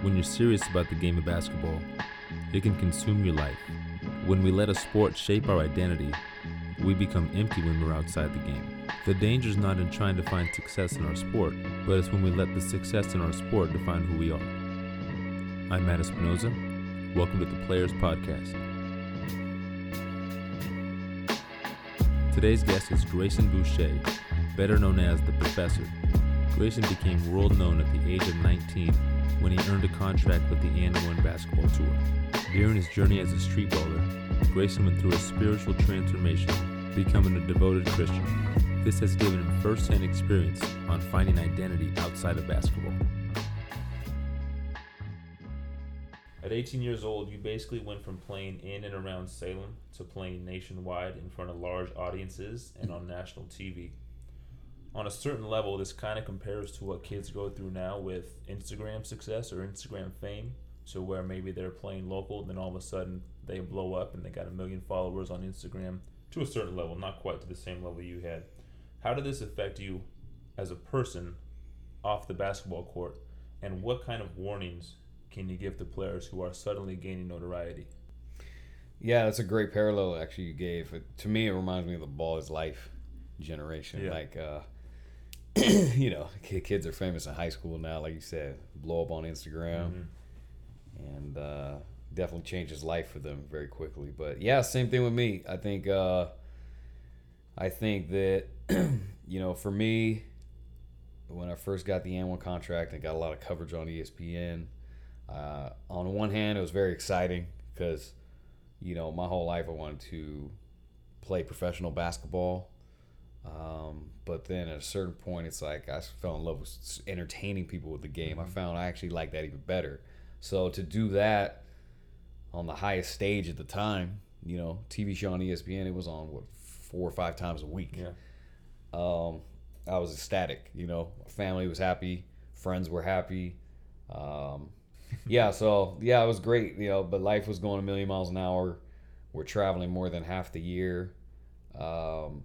When you're serious about the game of basketball, it can consume your life. When we let a sport shape our identity, we become empty when we're outside the game. The danger is not in trying to find success in our sport, but it's when we let the success in our sport define who we are. I'm Matt Espinoza. Welcome to the Players Podcast. Today's guest is Grayson Boucher, better known as the Professor. Grayson became world known at the age of 19 when he earned a contract with the And1 Basketball Tour. During his journey as a street baller, Grayson went through a spiritual transformation, becoming a devoted Christian. This has given him first-hand experience on finding identity outside of basketball. At 18 years old, you basically went from playing in and around Salem to playing nationwide in front of large audiences and on national TV on a certain level, this kind of compares to what kids go through now with Instagram success or Instagram fame. So where maybe they're playing local, then all of a sudden they blow up and they got a million followers on Instagram to a certain level, not quite to the same level you had. How did this affect you as a person off the basketball court, and what kind of warnings can you give to players who are suddenly gaining notoriety? Yeah, that's a great parallel actually you gave. to me, it reminds me of the ball is life generation. Yeah. Like, uh, you know, kids are famous in high school now, like you said, blow up on Instagram, mm-hmm. and uh, definitely changes life for them very quickly. But yeah, same thing with me. I think, uh, I think that, you know, for me, when I first got the And1 contract and got a lot of coverage on ESPN, uh, on one hand, it was very exciting because, you know, my whole life I wanted to play professional basketball um, but then at a certain point, it's like I fell in love with entertaining people with the game. Mm-hmm. I found I actually like that even better. So to do that on the highest stage at the time, you know, TV show on ESPN, it was on what four or five times a week. Yeah. Um, I was ecstatic. You know, family was happy, friends were happy. Um, yeah, so yeah, it was great. You know, but life was going a million miles an hour. We're traveling more than half the year. Um,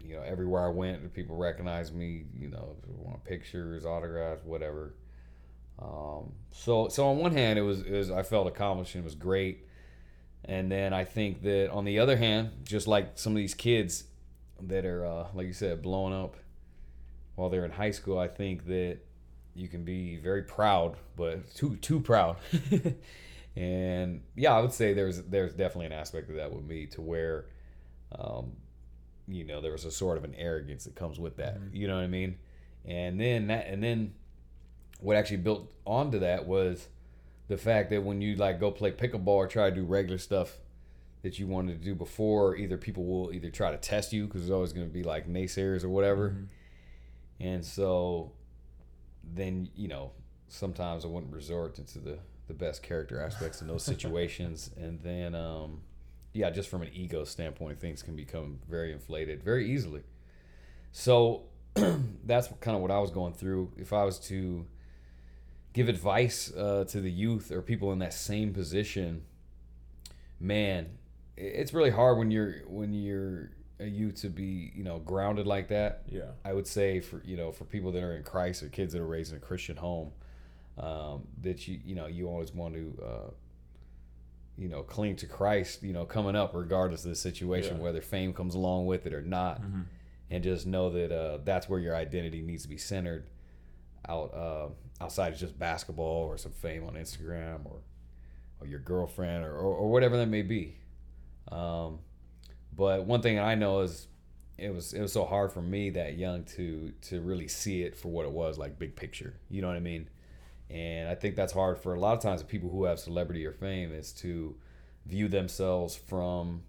you know, everywhere I went, people recognized me. You know, want pictures, autographs, whatever. Um, so, so on one hand, it was, it was I felt accomplished and it was great. And then I think that on the other hand, just like some of these kids that are, uh, like you said, blowing up while they're in high school, I think that you can be very proud, but too too proud. and yeah, I would say there's there's definitely an aspect of that with me to where um, you know there was a sort of an arrogance that comes with that mm-hmm. you know what i mean and then that and then what actually built onto that was the fact that when you like go play pickup ball or try to do regular stuff that you wanted to do before either people will either try to test you because there's always going to be like naysayers or whatever mm-hmm. and so then you know sometimes i wouldn't resort into the the best character aspects in those situations and then um yeah, just from an ego standpoint, things can become very inflated very easily. So that's kind of what I was going through. If I was to give advice uh, to the youth or people in that same position, man, it's really hard when you're when you're a youth to be you know grounded like that. Yeah, I would say for you know for people that are in Christ or kids that are raised in a Christian home, um, that you you know you always want to. Uh, you know, cling to Christ, you know, coming up regardless of the situation, yeah. whether fame comes along with it or not, mm-hmm. and just know that uh, that's where your identity needs to be centered, out uh, outside of just basketball or some fame on Instagram or or your girlfriend or, or, or whatever that may be. Um, but one thing I know is it was it was so hard for me that young to to really see it for what it was, like big picture. You know what I mean? And I think that's hard for a lot of times people who have celebrity or fame is to view themselves from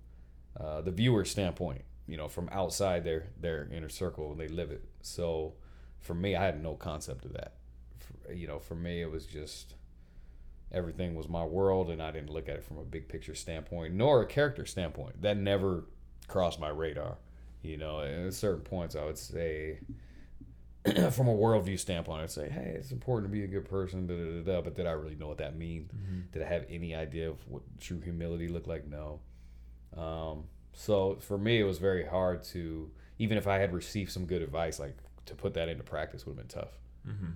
uh, the viewer standpoint, you know, from outside their their inner circle and they live it. So for me, I had no concept of that. For, you know, for me, it was just everything was my world, and I didn't look at it from a big picture standpoint nor a character standpoint. That never crossed my radar. You know, at certain points, I would say from a worldview standpoint, I'd say, hey, it's important to be a good person, da, da, da, da. but did I really know what that means? Mm-hmm. Did I have any idea of what true humility looked like? No. Um, so for me, it was very hard to, even if I had received some good advice, like to put that into practice would have been tough. Mm-hmm.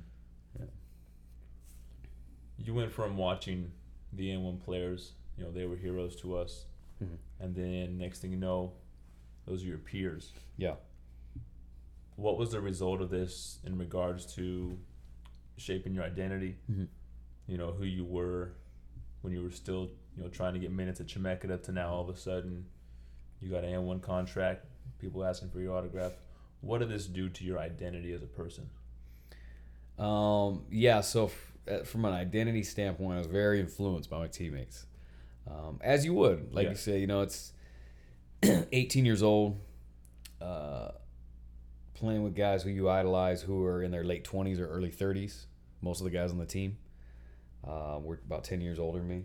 you went from watching the And1 players, you know, they were heroes to us, Mhm. and then next thing you know, those are your peers. Yeah. What was the result of this in regards to shaping your identity? Mhm. You know who you were when you were still, you know, trying to get minutes at Chemeketa to now all of a sudden you got an And1 contract, people asking for your autograph. What did this do to your identity as a person? Um, yeah, so f- uh, from an identity standpoint, I was very influenced by my teammates, um, as you would. Like Yeah. you said, you know, it's 18 years old, uh, playing with guys who you idolize, who are in their late 20s or early 30s. Most of the guys on the team uh, were about 10 years older than me,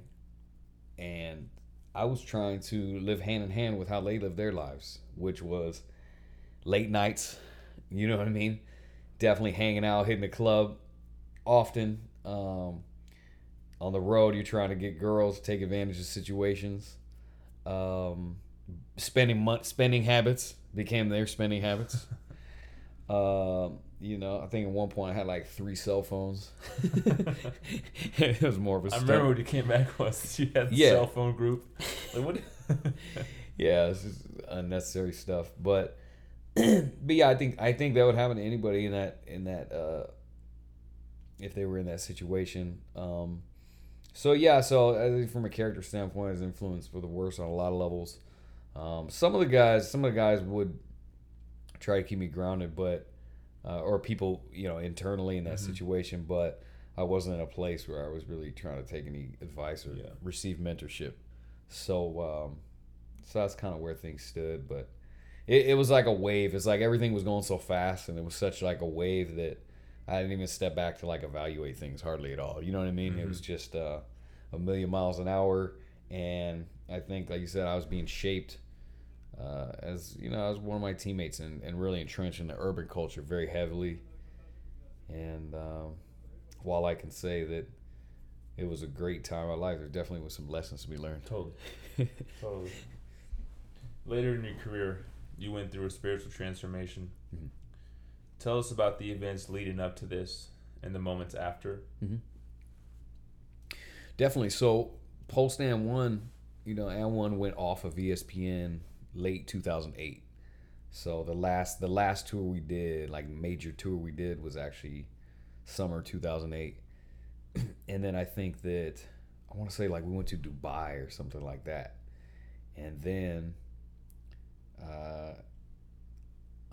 and I was trying to live hand in hand with how they lived their lives, which was late nights. You know what I mean? definitely hanging out, hitting the club often. Um, on the road, you're trying to get girls, to take advantage of situations. Um, spending mon- spending habits became their spending habits. um, you know, I think at one point I had like three cell phones. it was more of a I stunt. remember when you came back once you had the Yeah. cell phone group. Like what? yeah, it's just unnecessary stuff. But but yeah, I think I think that would happen to anybody in that in that uh if they were in that situation. Um so yeah, so I think from a character standpoint, it's influenced for the worse on a lot of levels. Um, some of the guys, some of the guys would try to keep me grounded, but uh, or people, you know, internally in that Mhm. situation, but I wasn't in a place where I was really trying to take any advice or Yeah. receive mentorship. So, um, so that's kind of where things stood. But it, it was like a wave. It's like everything was going so fast, and it was such like a wave that I didn't even step back to like evaluate things hardly at all. You know what I mean? It Mhm. was just uh, a million miles an hour, and I think, like you said, I was being shaped uh, as you know, as one of my teammates, and, and really entrenched in the urban culture very heavily. And um, while I can say that it was a great time of my life, there definitely was some lessons to be learned. Totally. Totally. Later in your career, you went through a spiritual transformation. Mhm. Tell us about the events leading up to this and the moments after. Definitely. So post and one, you know, and one went off of ESPN late 2008. So the last the last tour we did, like major tour we did, was actually summer 2008. and then I think that I want to say like we went to Dubai or something like that. And then uh,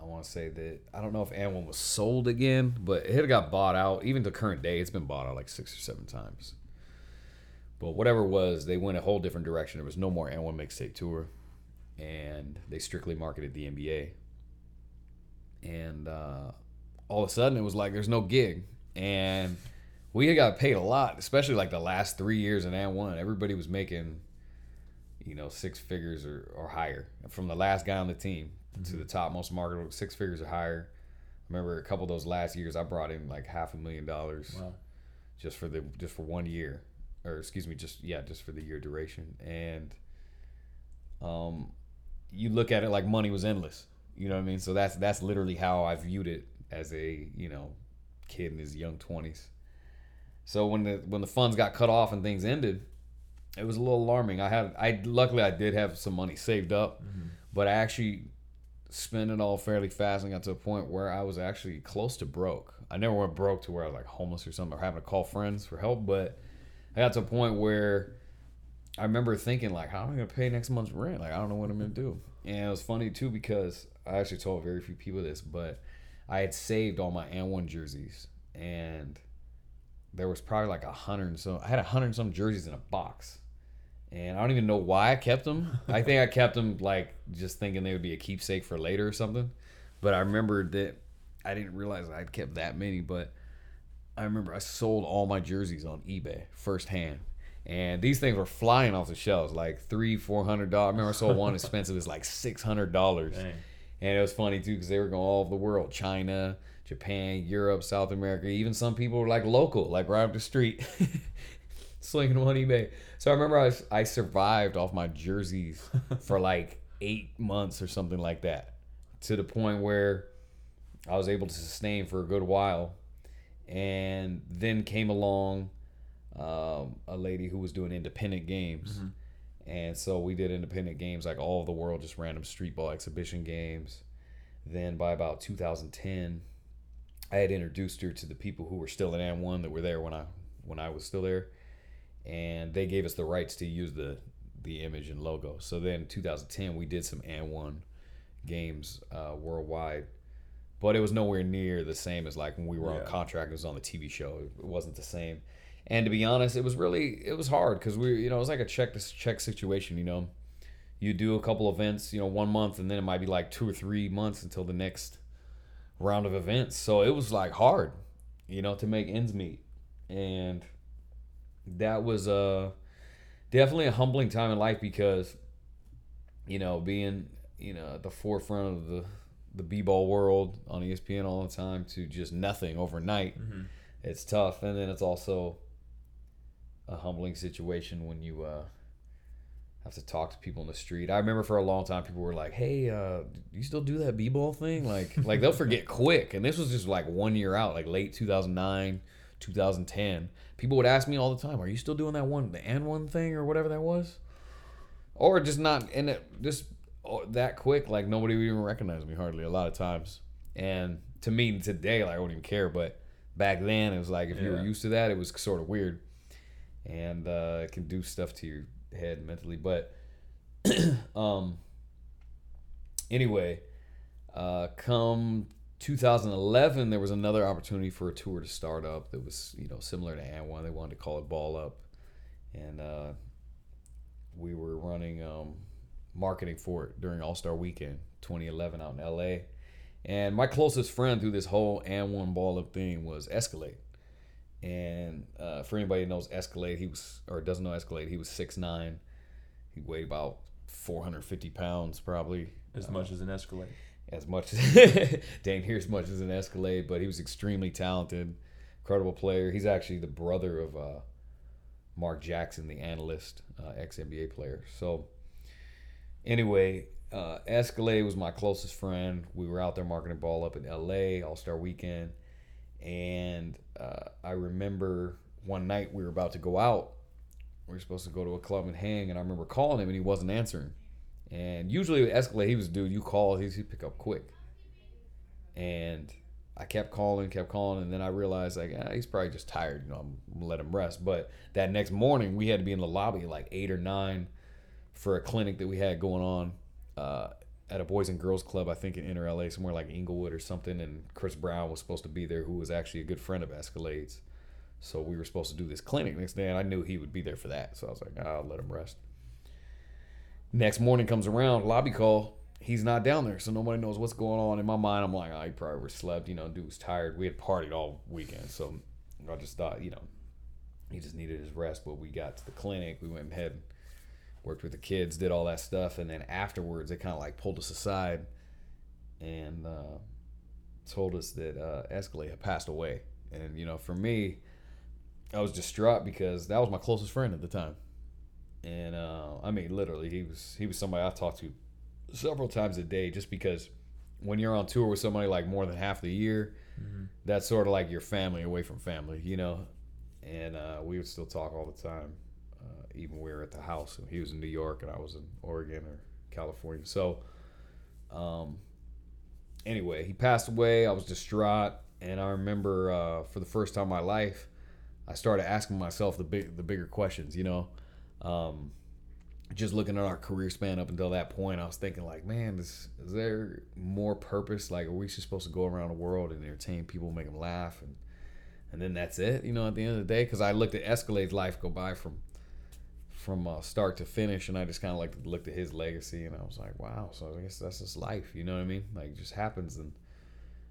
I want to say that I don't know if and one was sold again, but it had got bought out. Even to current day, it's been bought out like six or seven times. But whatever it was, they went a whole different direction. There was no more And1 mixtape tour, and they strictly marketed the NBA. And uh, all of a sudden, it was like there's no gig, and we had got paid a lot, especially like the last three years in And1. Everybody was making, you know, six figures or, or higher from the last guy on the team to the top most marketable, six figures or higher. I remember a couple of those last years, I brought in like half a million dollars Wow. just for the just for one year or excuse me just yeah just for the year duration and um you look at it like money was endless. You know what i mean? So that's that's literally how i viewed it as a you know kid in his young 20s so when the when the funds got cut off and things ended it was a little alarming. I had i luckily i did have some money saved up mm-hmm. but i actually spent it all fairly fast and got to a point where I was actually close to broke. I never went broke to where I was like homeless or something or having to call friends for help, but I got to a point where I remember thinking like, how am I gonna pay next month's rent? Like I don't know what I'm gonna do. And it was funny too because I actually told very few people this, but I had saved all my and one jerseys and there was probably like a hundred and some I had a hundred and some jerseys in a box. And I don't even know why I kept them. I think I kept them like just thinking they would be a keepsake for later or something. But I remembered that I didn't realize I'd kept that many. But I remember I sold all my jerseys on eBay firsthand. And these things were flying off the shelves, like three, four hundred dollars. I remember I sold one expensive as like six hundred dollars. And it was funny too because they were going all over the world China, Japan, Europe, South America. Even some people were like local, like right up the street, slinging them on eBay. So I remember I, I survived off my jerseys for like eight months or something like that to the point where I was able to sustain for a good while. And then came along um, a lady who was doing independent games. Mhm. And so we did independent games like all over the world, just random street ball exhibition games. Then by about 2010, I had introduced her to the people who were still in and one that were there when I when I was still there, and they gave us the rights to use the the image and logo. So then 2010 we did some and one games uh, worldwide, but it was nowhere near the same as like when we were on contract. It was on the TV show. It wasn't the same. And to be honest, it was really it was hard because we you know it was like a check to check situation. You know, you do a couple events, you know, one month, and then it might be like two or three months until the next round of events. So it was like hard, you know, to make ends meet, and that was uh definitely a humbling time in life because you know being you know at the forefront of the the b-ball world on espn all the time to just nothing overnight Mhm. it's tough and then it's also a humbling situation when you uh have to talk to people in the street. I remember for a long time people were like hey uh you still do that b-ball thing? Like like they'll forget quick. And this was just like one year out like late 2009 2010 people would ask me all the time are you still doing that one the and one thing or whatever that was? Or just not in it just oh, that quick like nobody would even recognize me hardly a lot of times. And to me today like i wouldn't even care but back then it was like if you were used to that it was sort of weird and uh, can do stuff to your head mentally but um anyway uh come 2011 there was another opportunity for a tour to start up that was you know similar to and one they wanted to call it ball up. And uh we were running um marketing for it during all-star weekend 2011 out in la and my closest friend through this whole and one ball up thing was escalade and uh, for anybody who knows escalade he was or doesn't know escalade he was six nine. he weighed about 450 pounds probably As much as an Escalade. as much dang here as much as an Escalade, but he was extremely talented, incredible player. He's actually the brother of uh, Mark Jackson, the analyst, uh, ex NBA player. So anyway, uh, Escalade was my closest friend. We were out there marketing ball up in LA All Star Weekend, and uh, I remember one night we were about to go out. We were supposed to go to a club and hang, and I remember calling him, and he wasn't answering. And usually with Escalade, he was dude you call, he'd, he'd pick up quick. And I kept calling, kept calling, and then I realized like ah, he's probably just tired. You know, I'm gonna let him rest. But that next morning, we had to be in the lobby like eight or nine for a clinic that we had going on at a Boys and Girls Club, I think in Inner LA, somewhere like Inglewood or something. And Chris Brown was supposed to be there, who was actually a good friend of Escalade's. So we were supposed to do this clinic next day, and I knew he would be there for that. So I was like, "Ah, I'll let him rest. Next morning comes around, lobby call. He's not down there, so nobody knows what's going on. In my mind, I'm like, oh, probably overslept. You know, dude was tired. We had partied all weekend, so I just thought, you know, he just needed his rest. But we got to the clinic. We went ahead, worked with the kids, did all that stuff, and then afterwards, they kind of like pulled us aside and uh, told us that uh, Escalade had passed away. And you know, for me, I was distraught because that was my closest friend at the time and uh, I mean, literally, he was he was somebody I talked to several times a day. Just because when you're on tour with somebody like more than half the year, that's sort of like your family away from family, you know. And uh, we would still talk all the time, even we were at the house. and He was in New York and I was in Oregon or California. So, um, anyway, he passed away. I was distraught, and I remember uh, for the first time in my life, I started asking myself the big the bigger questions, you know um, just looking at our career span up until that point, I was thinking like, man, is, is there more purpose? Like, are we just supposed to go around the world and entertain people, make them laugh, and and then that's it? You know, at the end of the day, because I looked at Escalade's life go by from from uh, start to finish, and I just kind of like looked at his legacy, and I was like, wow. So I guess that's just life. You know what I mean? Like, it just happens, and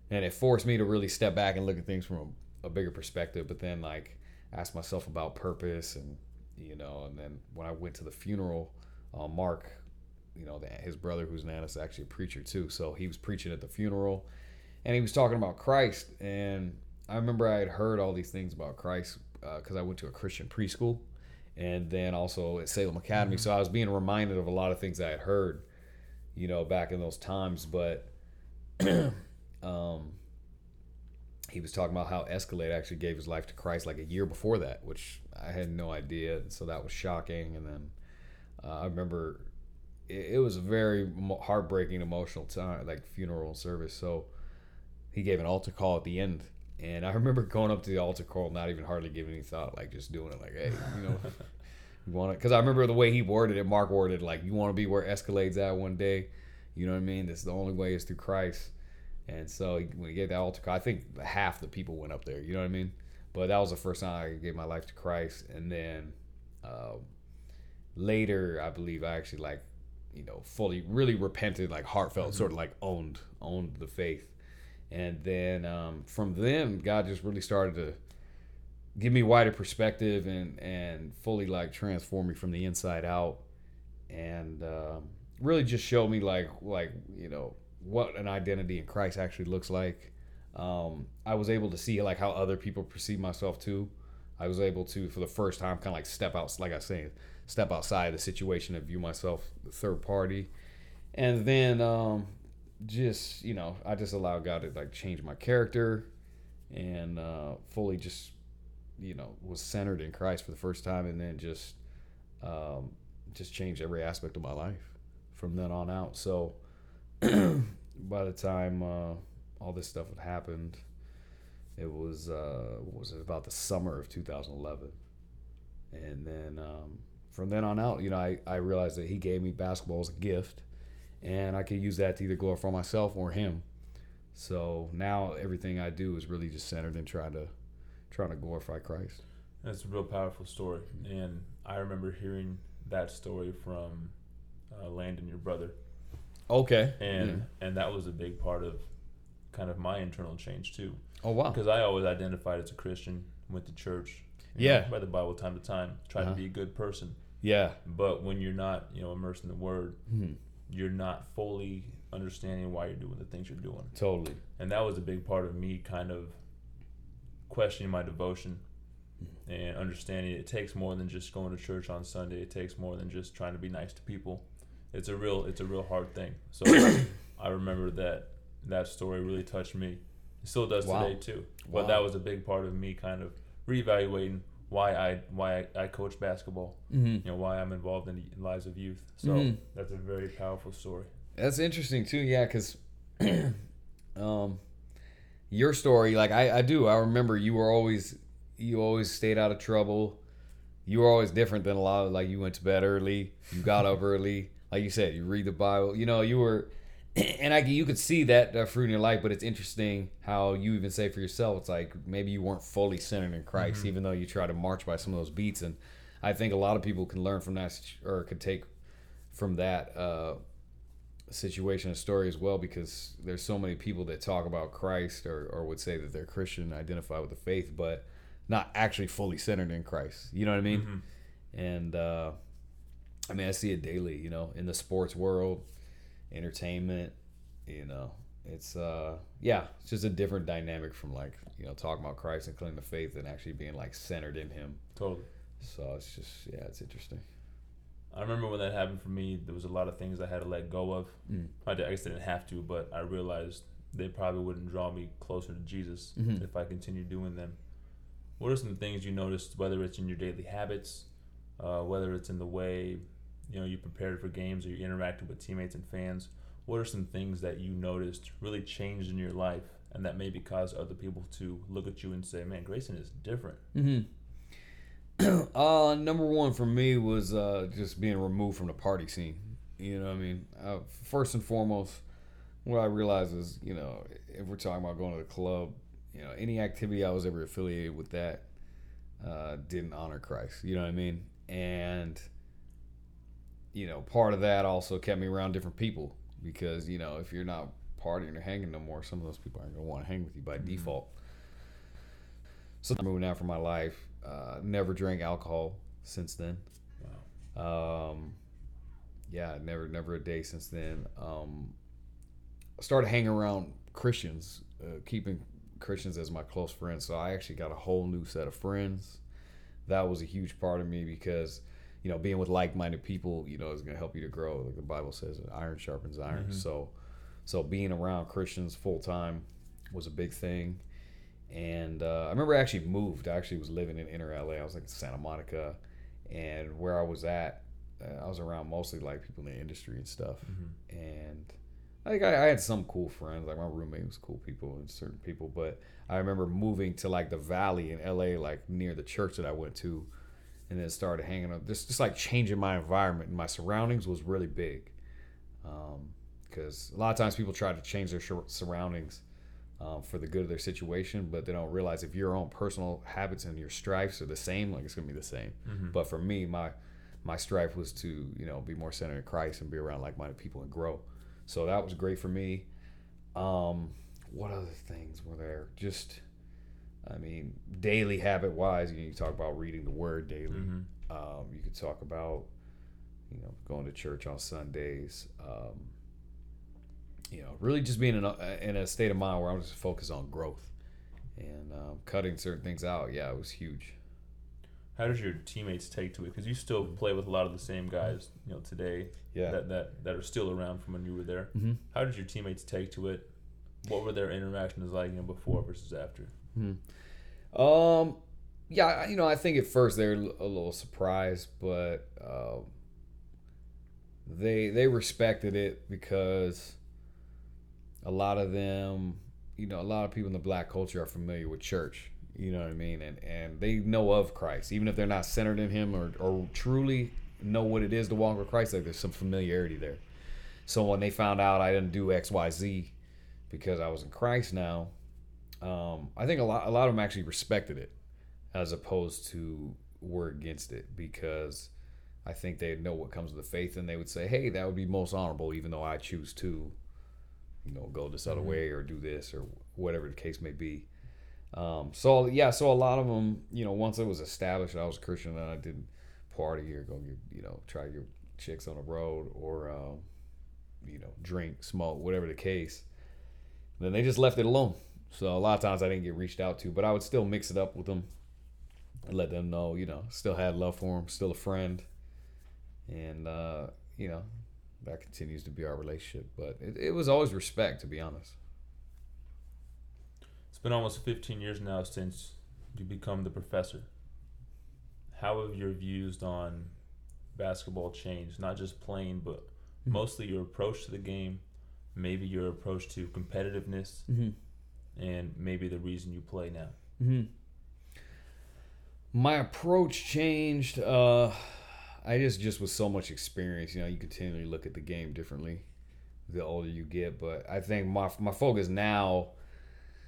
and it forced me to really step back and look at things from a, a bigger perspective. But then like ask myself about purpose and you know, and then when I went to the funeral, uh, Mark, you know, the, his brother who's an is actually a preacher too, so he was preaching at the funeral, and he was talking about Christ, and I remember I had heard all these things about Christ because I went to a Christian preschool, and then also at Salem Academy, so I was being reminded of a lot of things I had heard, you know, back in those times, but um, he was talking about how Escalade actually gave his life to Christ like a year before that, which I had no idea. So that was shocking. And then uh, I remember it, it was a very heartbreaking, emotional time, like funeral service. So he gave an altar call at the end. And I remember going up to the altar call, not even hardly giving any thought, like just doing it, like, hey, you know, you want it? Because I remember the way he worded it. Mark worded it, like, you want to be where Escalade's at one day. You know what I mean? That's the only way is through Christ. And so when he gave that altar call, I think half the people went up there. You know what I mean? But that was the first time I gave my life to Christ. And then uh, later, I believe I actually like, you know, fully really repented, like heartfelt, mm-hmm. sort of like owned owned the faith. And then um, from then, God just really started to give me wider perspective and and fully like transform me from the inside out, and um, really just show me like like you know what an identity in Christ actually looks like. Um, I was able to see like how other people perceive myself too. I was able to, for the first time, kind of like step out, like I saying, step outside the situation and view myself third party, and then um, just you know, I just allow God to like change my character, and uh, fully just you know was centered in Christ for the first time, and then just um, just changed every aspect of my life from then on out. So by the time uh, all this stuff had happened, it was uh, was it about the summer of 2011, and then um, from then on out, you know, I, I realized that he gave me basketball as a gift, and I could use that to either glorify myself or him. So now everything I do is really just centered in trying to trying to glorify Christ. That's a real powerful story, and I remember hearing that story from uh, Landon, your brother. Okay. And yeah. and that was a big part of kind of my internal change too. Oh wow. Because I always identified as a Christian, went to church, yeah, know, read the Bible time to time, tried uh-huh. to be a good person. Yeah. But when you're not, you know, immersed in the Word, mm-hmm. You're not fully understanding why you're doing the things you're doing. Totally. And that was a big part of me kind of questioning my devotion and understanding it takes more than just going to church on Sunday. It takes more than just trying to be nice to people it's a real it's a real hard thing. So I remember that that story really touched me. It still does wow. today too. But wow. that was a big part of me kind of reevaluating why I why I, I coach basketball. Mm-hmm. You know why I'm involved in the lives of youth. So mm-hmm. that's a very powerful story. That's interesting too. Yeah, because um, your story, like I, I do. I remember you were always you always stayed out of trouble. You were always different than a lot of like you went to bed early, you got up early like you said, you read the Bible. You know, you were, and I you could see that uh, fruit in your life. But it's interesting how you even say for yourself, it's like maybe you weren't fully centered in Christ, mm-hmm. even though you try to march by some of those beats. And I think a lot of people can learn from that or could take from that uh, situation and story as well, because there's so many people that talk about Christ or, or would say that they're Christian, identify with the faith, but not actually fully centered in Christ. You know what I mean? Mm-hmm. And uh, I mean, I see it daily, you know, in the sports world, entertainment, you know, it's uh yeah, it's just a different dynamic from like, you know, talking about Christ and claiming the faith and actually being like centered in him. Totally. So it's just yeah, it's interesting. I remember when that happened for me, there was a lot of things I had to let go of. Mm. I, guess I didn't have to, but I realized they probably wouldn't draw me closer to Jesus mm-hmm. if I continued doing them. What are some things you noticed, whether it's in your daily habits, uh, whether it's in the way you know you prepared for games or you interacted with teammates and fans what are some things that you noticed really changed in your life and that maybe caused other people to look at you and say man grayson is different mm-hmm. uh, number one for me was uh, just being removed from the party scene. You know what i mean? Uh, first and foremost what i realized is you know if we're talking about going to the club you know any activity i was ever affiliated with that uh, didn't honor christ. You know what i mean? And you know, part of that also kept me around different people because you know if you're not partying or hanging no more, some of those people aren't gonna want to hang with you by mm-hmm. default. So moving out from my life. Uh, never drank alcohol since then. Wow. Um, yeah, never, never a day since then. Um, started hanging around Christians, uh, keeping Christians as my close friends. So I actually got a whole new set of friends. That was a huge part of me because you know, being with like-minded people, you know, is going to help you to grow. Like the Bible says, iron sharpens iron. Mm-hmm. So, so being around Christians full time was a big thing. And uh, I remember I actually moved. I actually was living in inner LA. I was like in Santa Monica, and where I was at, uh, I was around mostly like people in the industry and stuff. Mm-hmm. And I think I, I had some cool friends. Like my roommate was cool people and certain people. But I remember moving to like the valley in LA, like near the church that I went to, and then started hanging out. This just like changing my environment and my surroundings was really big. Because a lot of times people try to change their sur- surroundings um, for the good of their situation, but they don't realize if your own personal habits and your stripes are the same, like it's gonna be the same. Mhm. But for me, my my strife was to you know be more centered in Christ and be around like-minded people and grow. So that was great for me. Um, what other things were there? Just, I mean, daily habit wise, you, know, you talk about reading the Word daily. Mhm. Um, you could talk about, you know, going to church on Sundays. Um, you know, really just being in a, in a state of mind where I'm just focused on growth and um, cutting certain things out. Yeah, it was huge. How does your teammates take to it? Because you still play with a lot of the same guys, you know, today Yeah. that, that that are still around from when you were there. mm-hmm. How did your teammates take to it? What were their interactions like, you know, before versus after? Um, yeah, you know, I think at first they're a little surprised, but um, they they respected it because a lot of them, you know, a lot of people in the black culture are familiar with church. You know what I mean, and and they know of Christ, even if they're not centered in Him or or truly know what it is to walk with Christ. Like there's some familiarity there. So when they found out I didn't do X Y Z because I was in Christ now, um, I think a lot a lot of them actually respected it as opposed to were against it because I think they know what comes with the faith and they would say, hey, that would be most honorable, even though I choose to, you know, go this other Mhm. way or do this or whatever the case may be. Um, so yeah, so a lot of them, you know, once it was established that I was a Christian and I didn't party or go get, you know, try to get chicks on the road or, um, you know, drink, smoke, whatever the case, then they just left it alone. So a lot of times I didn't get reached out to, but I would still mix it up with them and let them know, you know, still had love for them, still a friend, and uh, you know, that continues to be our relationship. But it, it was always respect, to be honest. It's been almost 15 years now since you become the professor. How have your views on basketball changed? Not just playing, but Mhm. mostly your approach to the game, maybe your approach to competitiveness, Mm-hmm. And maybe the reason you play now. Mm-hmm. My approach changed. Uh, I just just with so much experience, you know, you continually look at the game differently the older you get. But I think my my focus now,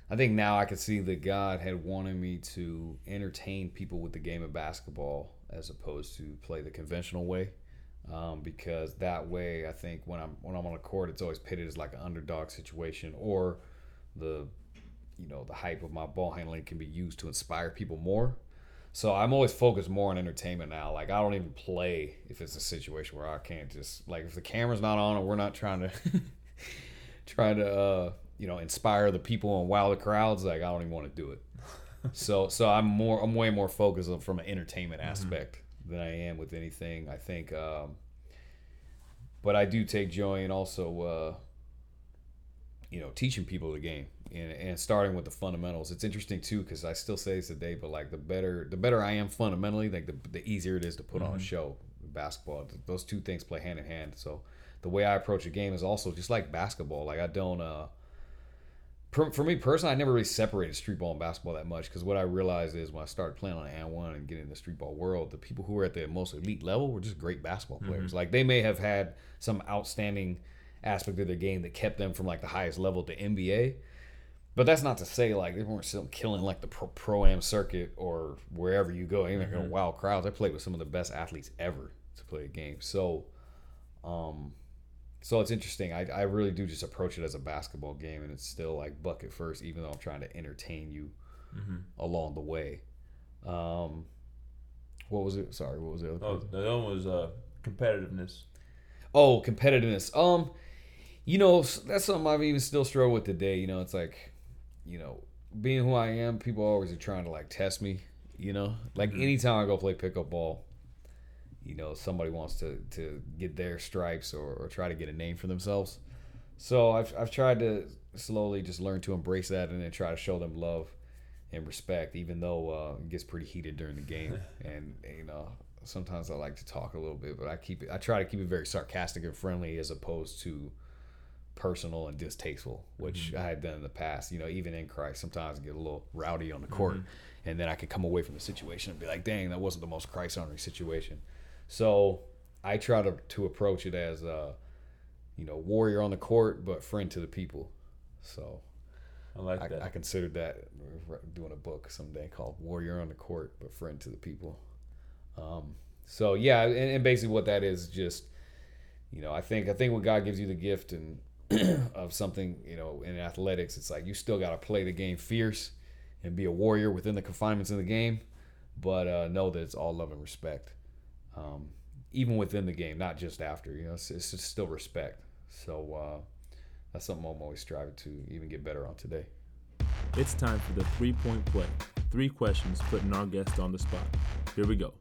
I think now I can see that God had wanted me to entertain people with the game of basketball as opposed to play the conventional way. Um, because that way, I think when I'm when I'm on a court, it's always pitted as like an underdog situation, or the you know the hype of my ball handling can be used to inspire people more. So I'm always focused more on entertainment now. Like I don't even play if it's a situation where I can't just like if the camera's not on and we're not trying to trying to uh, you know inspire the people and wow the crowds. Like I don't even want to do it. so so I'm more I'm way more focused on from an entertainment aspect than I am with anything. I think, um, but I do take joy in also uh, you know teaching people the game and, and starting with the fundamentals it's interesting too because i still say this today but like the better the better i am fundamentally like the, the easier it is to put on a Mhm. show basketball those two things play hand in hand so the way i approach a game is also just like basketball like i don't uh for, for me personally, I never really separated street ball and basketball that much because what I realized is when I started playing on and one and getting in the street ball world, the people who were at the most elite level were just great basketball players. Like they may have had some outstanding aspect of their game that kept them from like the highest level to NBA, but that's not to say like they weren't still killing like the pro, pro am circuit or wherever you go. Even mm Mhm. wild crowds. I played with some of the best athletes ever to play a game. So, um, so it's interesting. I, I really do just approach it as a basketball game, and it's still like bucket first, even though I'm trying to entertain you Mm-hmm. along the way. Um, what was it? Sorry, what was it? Oh, the other one was uh, competitiveness. Oh, competitiveness. Um, you know, that's something I've even still struggle with today. You know, it's like, you know, being who I am, people always are trying to like test me. You know, like Mhm. anytime I go play pickup ball, you know, somebody wants to to get their stripes or, or try to get a name for themselves. So I've I've tried to slowly just learn to embrace that and then try to show them love. and respect, even though uh, it gets pretty heated during the game. and you know, sometimes I like to talk a little bit, but I keep it. I try to keep it very sarcastic and friendly, as opposed to personal and distasteful, which mm-hmm. I had done in the past. You know, even in Christ, sometimes I get a little rowdy on the court, mm-hmm. and then I could come away from the situation and be like, "Dang, that wasn't the most Christ honoring situation." So I try to to approach it as a, you know, warrior on the court, but friend to the people. So I like I, that. I considered that doing a book someday called Warrior on the Court, but friend to the people. Um, so yeah, and, and, basically what that is, just you know, I think I think when God gives you the gift and of something, you know, in athletics, it's like you still got to play the game fierce and be a warrior within the confinements of the game, but uh, know that it's all love and respect, um, even within the game, not just after. You know, it's, it's still respect. So uh, that's something I'm always striving to even get better on today. It's time for the three point play. Three questions putting our guest on the spot. Here we go.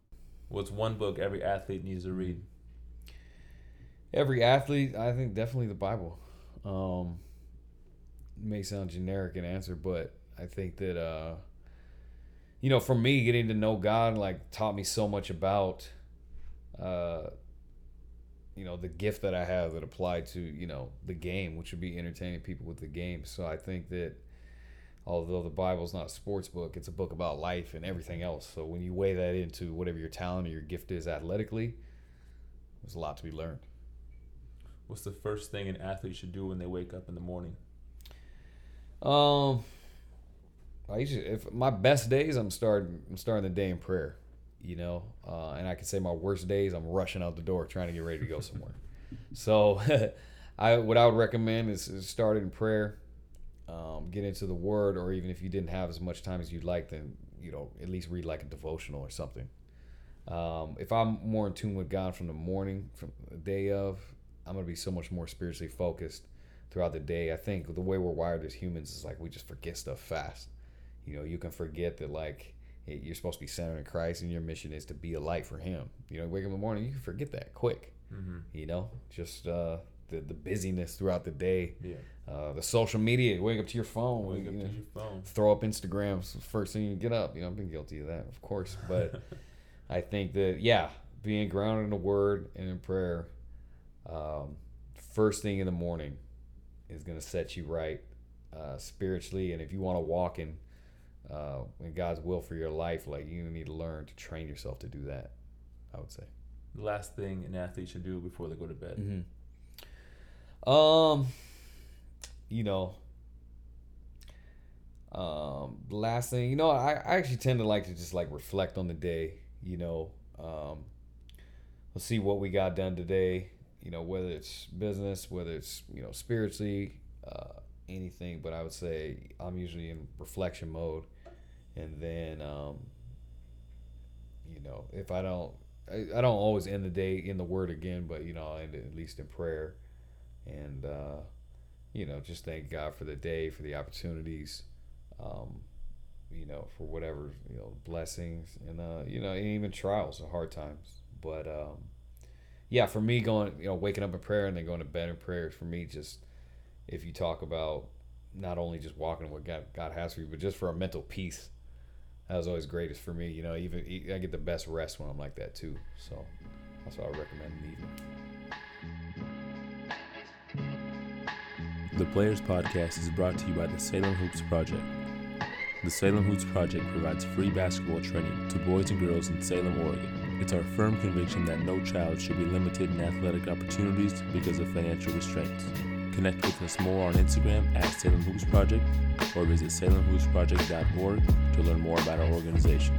What's one book every athlete needs to read? Every athlete, I think definitely the Bible. Um, may sound generic an answer, but I think that uh, you know, for me, getting to know God like taught me so much about uh, you know the gift that I have that applied to you know the game, which would be entertaining people with the game. So I think that although the Bible's not a sports book, it's a book about life and everything else. So when you weigh that into whatever your talent or your gift is athletically, there's a lot to be learned. What's the first thing an athlete should do when they wake up in the morning? Um, I usually if my best days, I'm starting I'm starting the day in prayer you know. Uh, and I can say my worst days, I'm rushing out the door trying to get ready to go somewhere. so, I what I would recommend is, is start in prayer, um, get into the Word, or even if you didn't have as much time as you'd like, then you know at least read like a devotional or something. Um, if I'm more in tune with God from the morning, from the day of, I'm gonna be so much more spiritually focused throughout the day. I think the way we're wired as humans is like we just forget stuff fast. You know, you can forget that like you're supposed to be centered in Christ, and your mission is to be a light for Him. You know, wake up in the morning, you can forget that quick. Mm-hmm. You know, just uh, the the busyness throughout the day. Yeah. Uh, the social media, wake up to your phone. Wake you up know, to your phone. Throw up Instagram first thing you get up. You know, I've been guilty of that, of course. But I think that yeah, being grounded in the Word and in prayer, um, first thing in the morning, is going to set you right uh, spiritually. And if you want to walk in uh, in God's will for your life, like you need to learn to train yourself to do that. I would say. The last thing an athlete should do before they go to bed. Mm-hmm. Um, you know, um, last thing, you know, I, I actually tend to like to just like reflect on the day. You know, um, let's see what we got done today. You know, whether it's business, whether it's you know spiritually, uh, anything. But I would say I'm usually in reflection mode. And then um, you know if I don't I, I don't always end the day in the word again, but you know I end it at least in prayer, and uh, you know just thank God for the day, for the opportunities, um, you know for whatever you know blessings. And uh, you know and even trials or hard times, but um, yeah, for me going you know waking up in prayer and then going to bed in prayer for me just if you talk about not only just walking what God, God has for you, but just for a mental peace that was always greatest for me. You know, even I get the best rest when I'm like that too. So that's what I recommend the evening. The Players Podcast is brought to you by the Salem Hoops Project. The Salem Hoops Project provides free basketball training to boys and girls in Salem, Oregon. It's our firm conviction that no child should be limited in athletic opportunities because of financial restraints. Connect with us more on Instagram at Salem Hoops Project or visit salemhoopsproject.org to learn more about our organization.